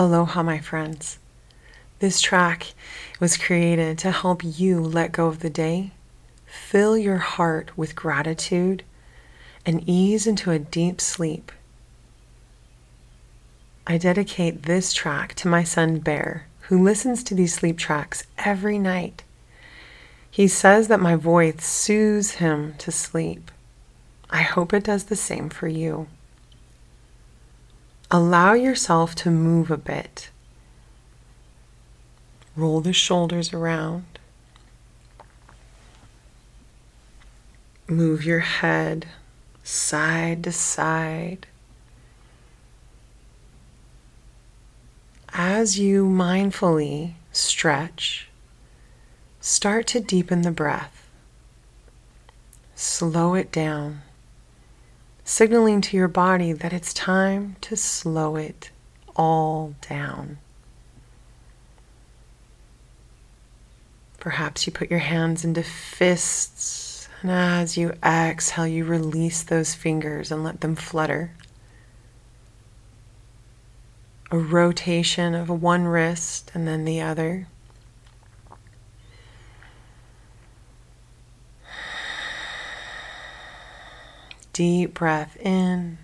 Aloha, my friends. This track was created to help you let go of the day, fill your heart with gratitude, and ease into a deep sleep. I dedicate this track to my son Bear, who listens to these sleep tracks every night. He says that my voice soothes him to sleep. I hope it does the same for you. Allow yourself to move a bit. Roll the shoulders around. Move your head side to side. As you mindfully stretch, start to deepen the breath. Slow it down signaling to your body that it's time to slow it all down. Perhaps you put your hands into fists, and as you exhale, you release those fingers and let them flutter. A rotation of one wrist and then the other. Deep breath in.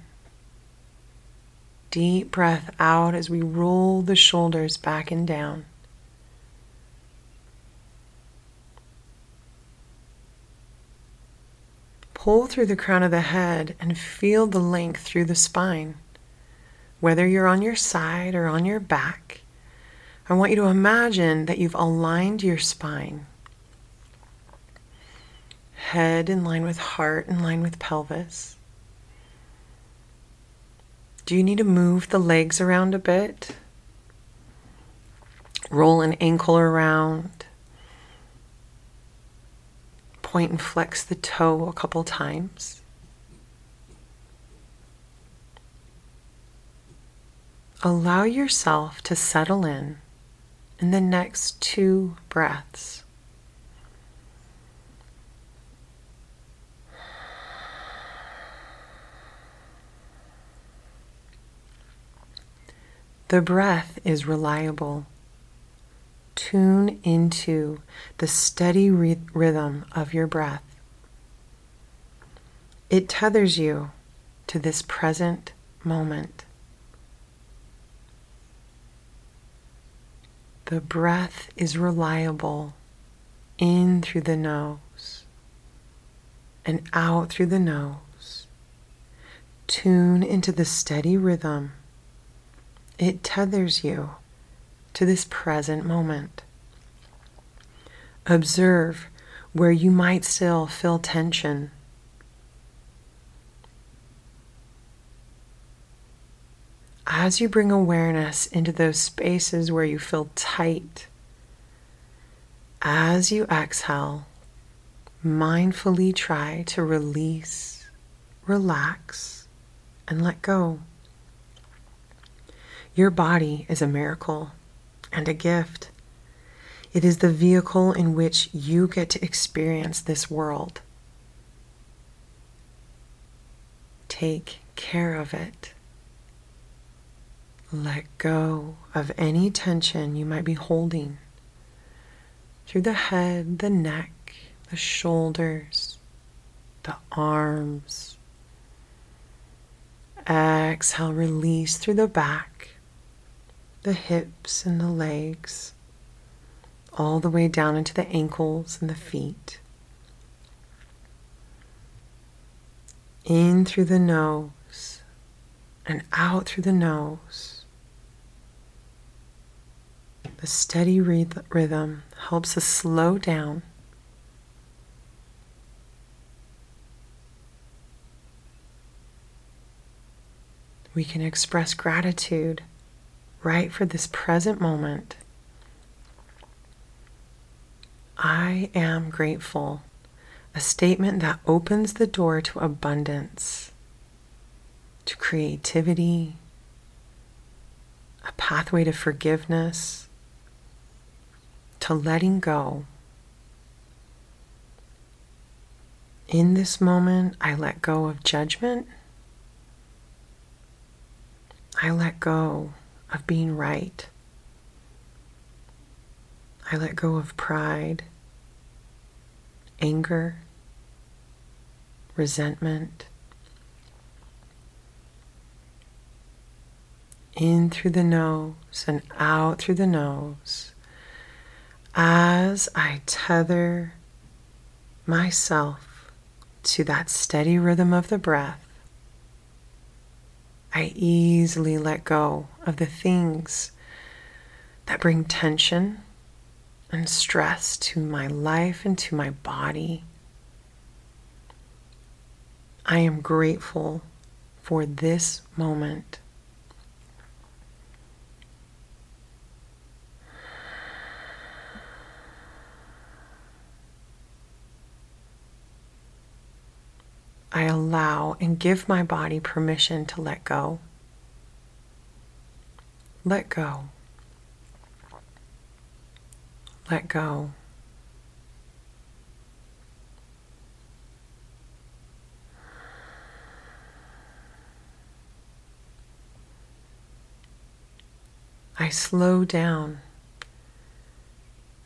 Deep breath out as we roll the shoulders back and down. Pull through the crown of the head and feel the length through the spine. Whether you're on your side or on your back, I want you to imagine that you've aligned your spine head in line with heart, in line with pelvis. Do you need to move the legs around a bit? Roll an ankle around. Point and flex the toe a couple times. Allow yourself to settle in in the next two breaths. The breath is reliable. Tune into the steady re- rhythm of your breath. It tethers you to this present moment. The breath is reliable in through the nose and out through the nose. Tune into the steady rhythm it tethers you to this present moment. Observe where you might still feel tension. As you bring awareness into those spaces where you feel tight, as you exhale, mindfully try to release, relax, and let go. Your body is a miracle and a gift. It is the vehicle in which you get to experience this world. Take care of it. Let go of any tension you might be holding through the head, the neck, the shoulders, the arms. Exhale, release through the back the hips and the legs, all the way down into the ankles and the feet. In through the nose and out through the nose. The steady rhythm helps us slow down. We can express gratitude right for this present moment. I am grateful. A statement that opens the door to abundance, to creativity, a pathway to forgiveness, to letting go. In this moment, I let go of judgment. I let go of being right. I let go of pride, anger, resentment. In through the nose and out through the nose as I tether myself to that steady rhythm of the breath. I easily let go of the things that bring tension and stress to my life and to my body. I am grateful for this moment. I allow and give my body permission to let go. Let go. Let go. I slow down.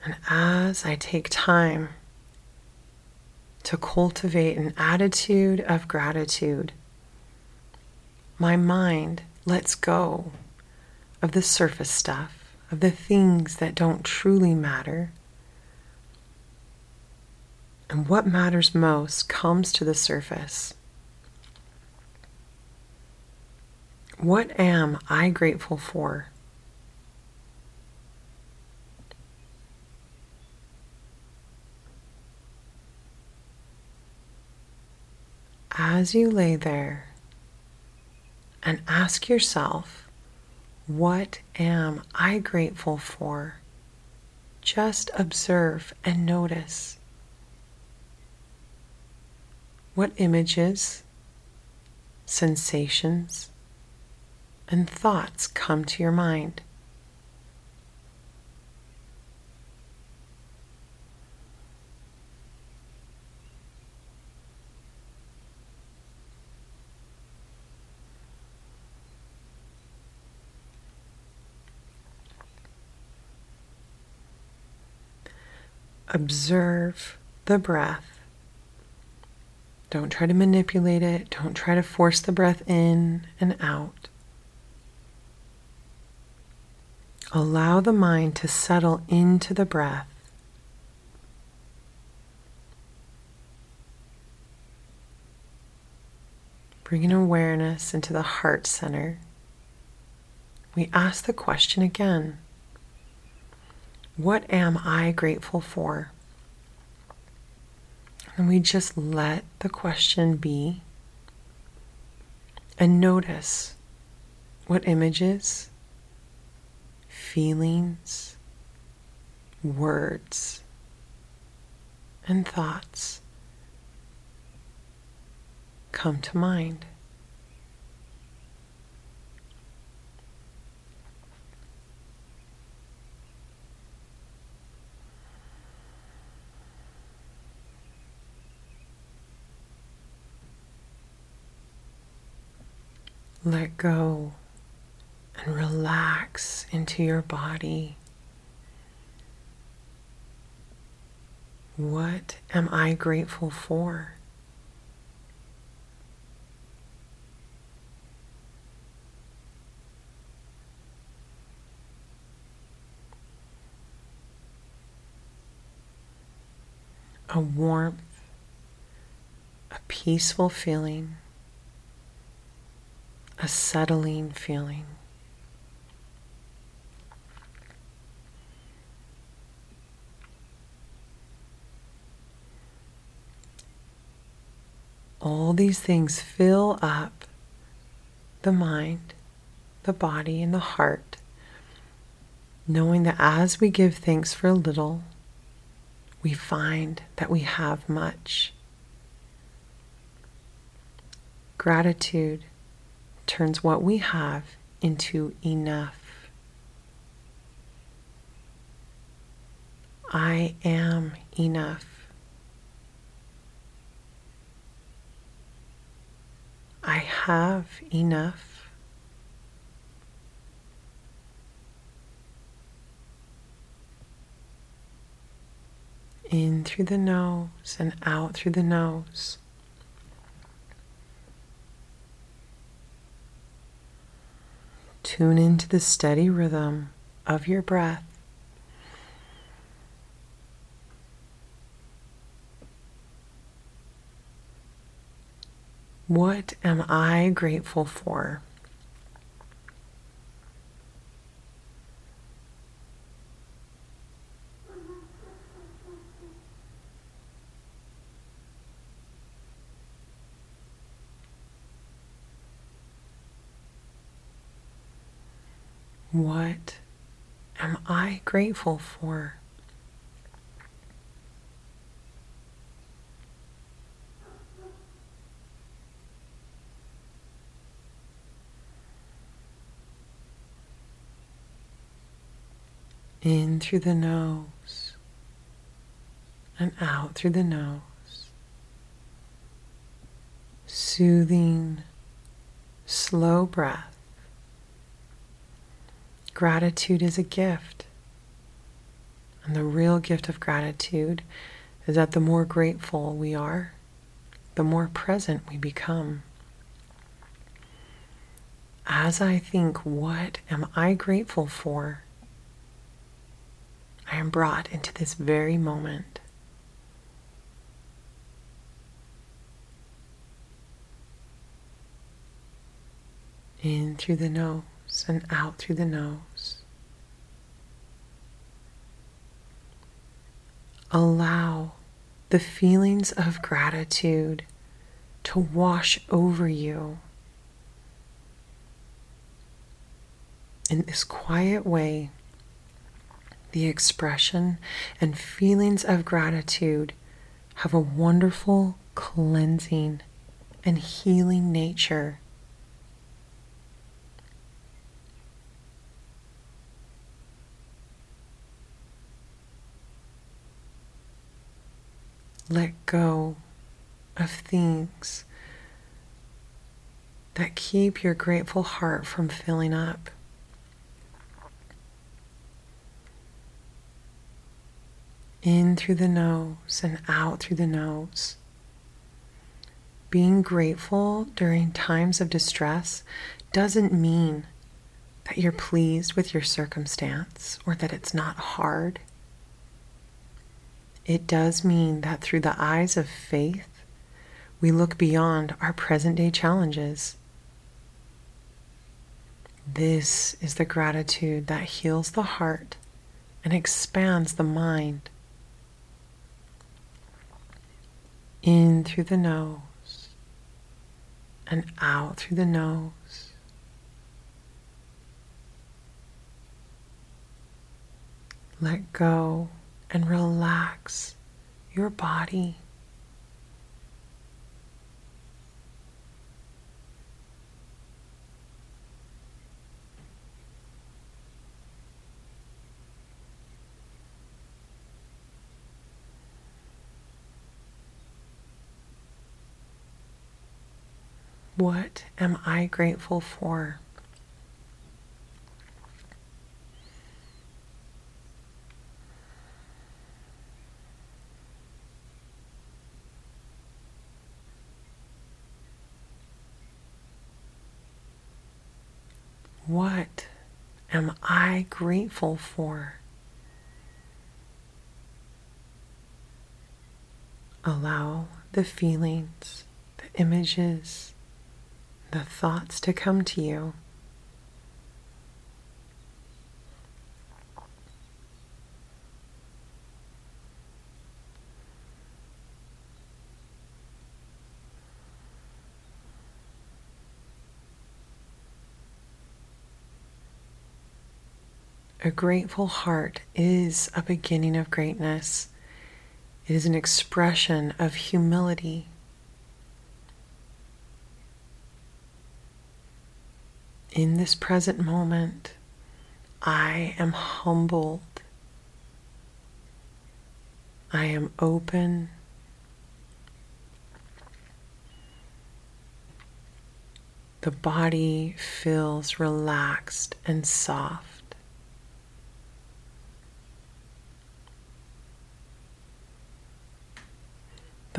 And as I take time to cultivate an attitude of gratitude. My mind lets go of the surface stuff, of the things that don't truly matter. And what matters most comes to the surface. What am I grateful for? As you lay there and ask yourself, what am I grateful for? Just observe and notice. What images, sensations, and thoughts come to your mind? Observe the breath. Don't try to manipulate it. Don't try to force the breath in and out. Allow the mind to settle into the breath. Bring an awareness into the heart center. We ask the question again what am I grateful for? And we just let the question be and notice what images, feelings, words, and thoughts come to mind. Let go and relax into your body. What am I grateful for? A warmth, a peaceful feeling a settling feeling. All these things fill up the mind, the body, and the heart, knowing that as we give thanks for a little, we find that we have much. Gratitude turns what we have into enough. I am enough. I have enough. In through the nose and out through the nose. Tune into the steady rhythm of your breath. What am I grateful for? What am I grateful for? In through the nose and out through the nose. Soothing, slow breath. Gratitude is a gift. And the real gift of gratitude is that the more grateful we are, the more present we become. As I think, what am I grateful for? I am brought into this very moment. In through the nose and out through the nose. Allow the feelings of gratitude to wash over you in this quiet way. The expression and feelings of gratitude have a wonderful cleansing and healing nature let go of things that keep your grateful heart from filling up. In through the nose and out through the nose. Being grateful during times of distress doesn't mean that you're pleased with your circumstance or that it's not hard. It does mean that through the eyes of faith, we look beyond our present day challenges. This is the gratitude that heals the heart and expands the mind. In through the nose and out through the nose. Let go and relax your body. What am I grateful for? What am I grateful for? Allow the feelings, the images, the thoughts to come to you. A grateful heart is a beginning of greatness. It is an expression of humility. In this present moment, I am humbled. I am open. The body feels relaxed and soft.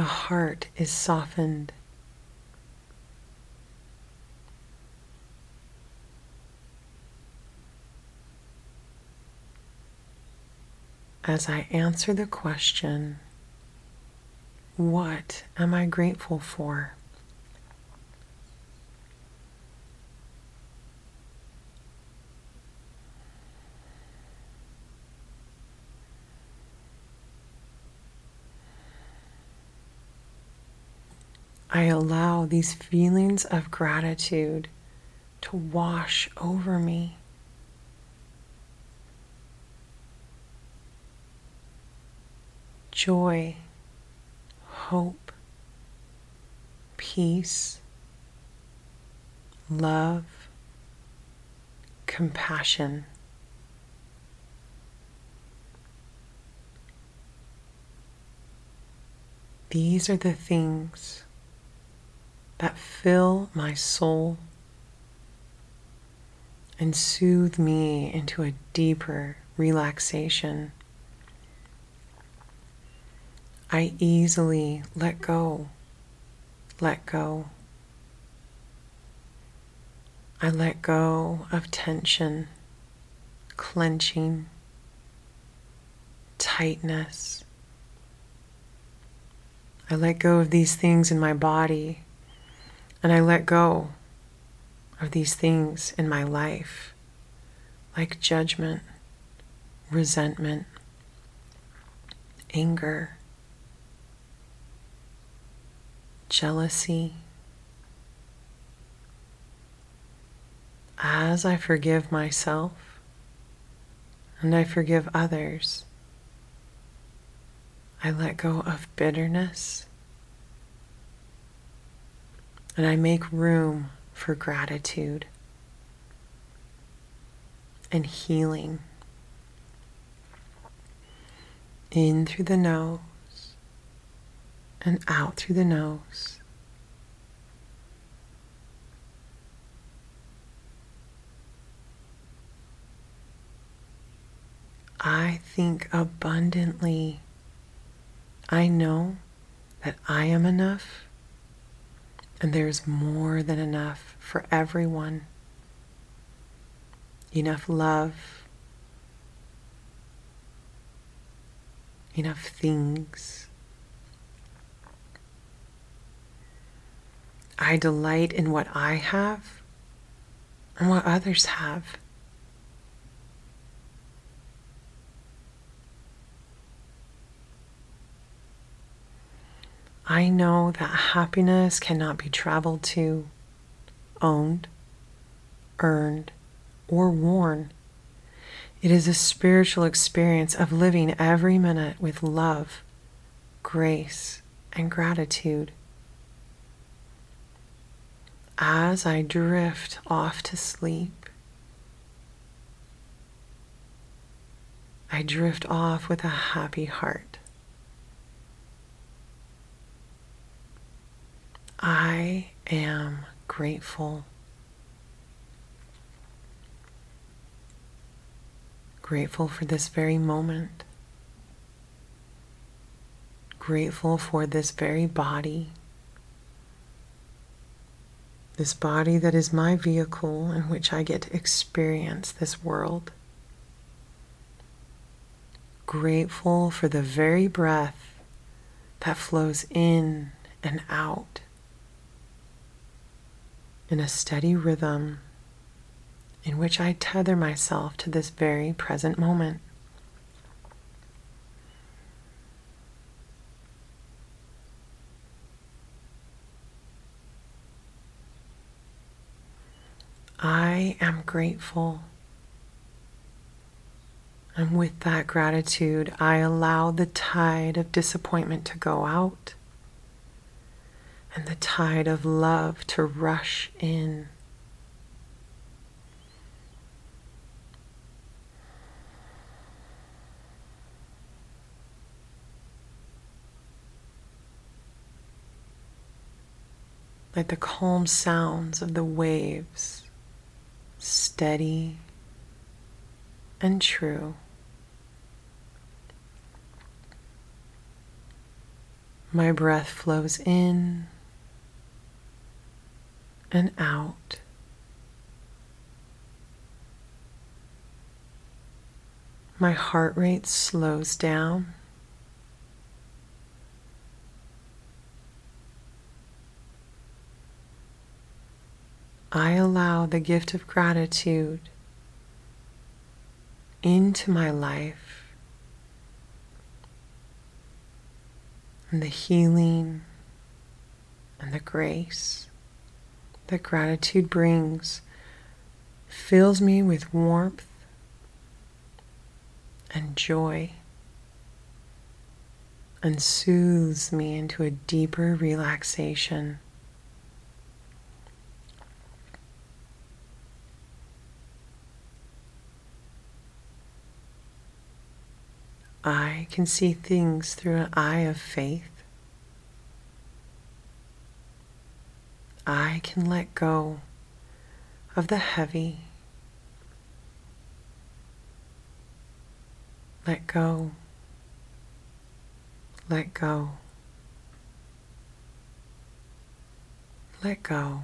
The heart is softened. As I answer the question, what am I grateful for? I allow these feelings of gratitude to wash over me. Joy, hope, peace, love, compassion. These are the things that fill my soul and soothe me into a deeper relaxation. I easily let go, let go. I let go of tension, clenching, tightness. I let go of these things in my body and I let go of these things in my life, like judgment, resentment, anger, jealousy. As I forgive myself and I forgive others, I let go of bitterness and I make room for gratitude and healing in through the nose and out through the nose. I think abundantly. I know that I am enough and there's more than enough for everyone. Enough love, enough things. I delight in what I have and what others have. I know that happiness cannot be traveled to, owned, earned, or worn. It is a spiritual experience of living every minute with love, grace, and gratitude. As I drift off to sleep, I drift off with a happy heart. I am grateful. Grateful for this very moment. Grateful for this very body. This body that is my vehicle in which I get to experience this world. Grateful for the very breath that flows in and out in a steady rhythm in which I tether myself to this very present moment. I am grateful. And with that gratitude, I allow the tide of disappointment to go out and the tide of love to rush in. Like the calm sounds of the waves, steady and true. My breath flows in and out. My heart rate slows down. I allow the gift of gratitude into my life and the healing and the grace that gratitude brings fills me with warmth and joy and soothes me into a deeper relaxation. I can see things through an eye of faith. I can let go of the heavy. Let go. Let go. Let go.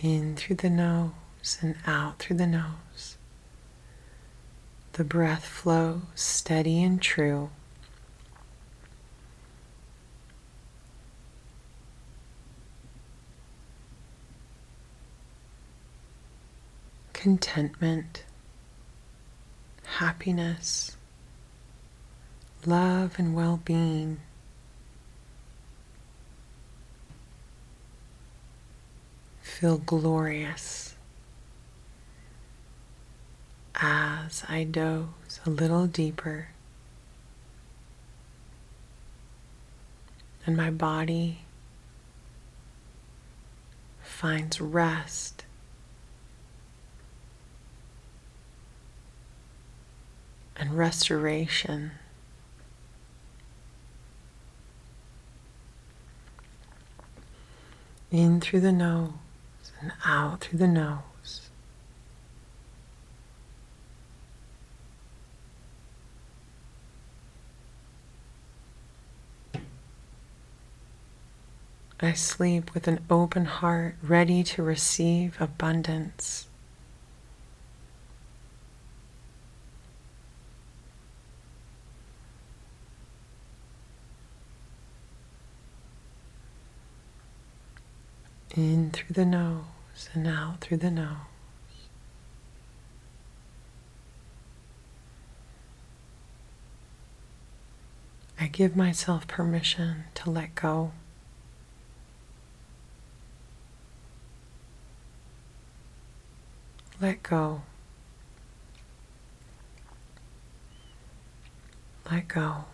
In through the nose and out through the nose. The breath flows steady and true. Contentment, happiness, love, and well being. Feel glorious as I doze a little deeper and my body finds rest. And restoration. In through the nose and out through the nose. I sleep with an open heart, ready to receive abundance. In through the nose and out through the nose. I give myself permission to let go. Let go. Let go.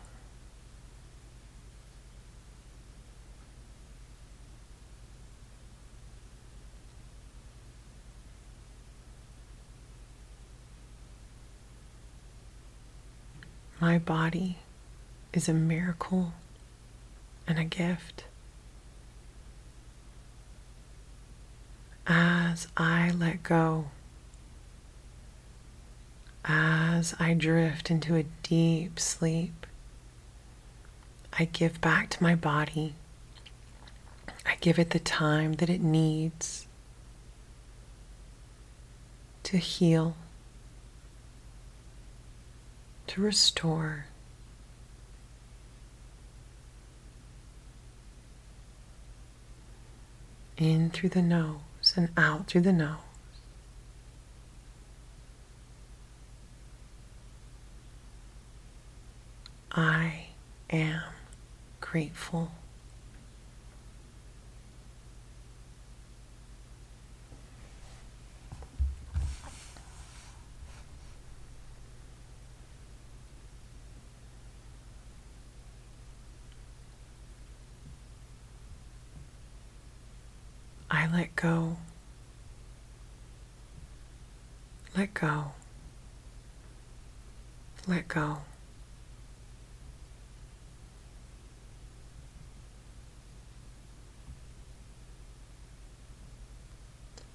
My body is a miracle and a gift. As I let go, as I drift into a deep sleep, I give back to my body. I give it the time that it needs to heal, to restore. In through the nose and out through the nose. I am grateful. I let go. Let go. Let go.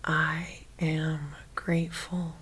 I am grateful.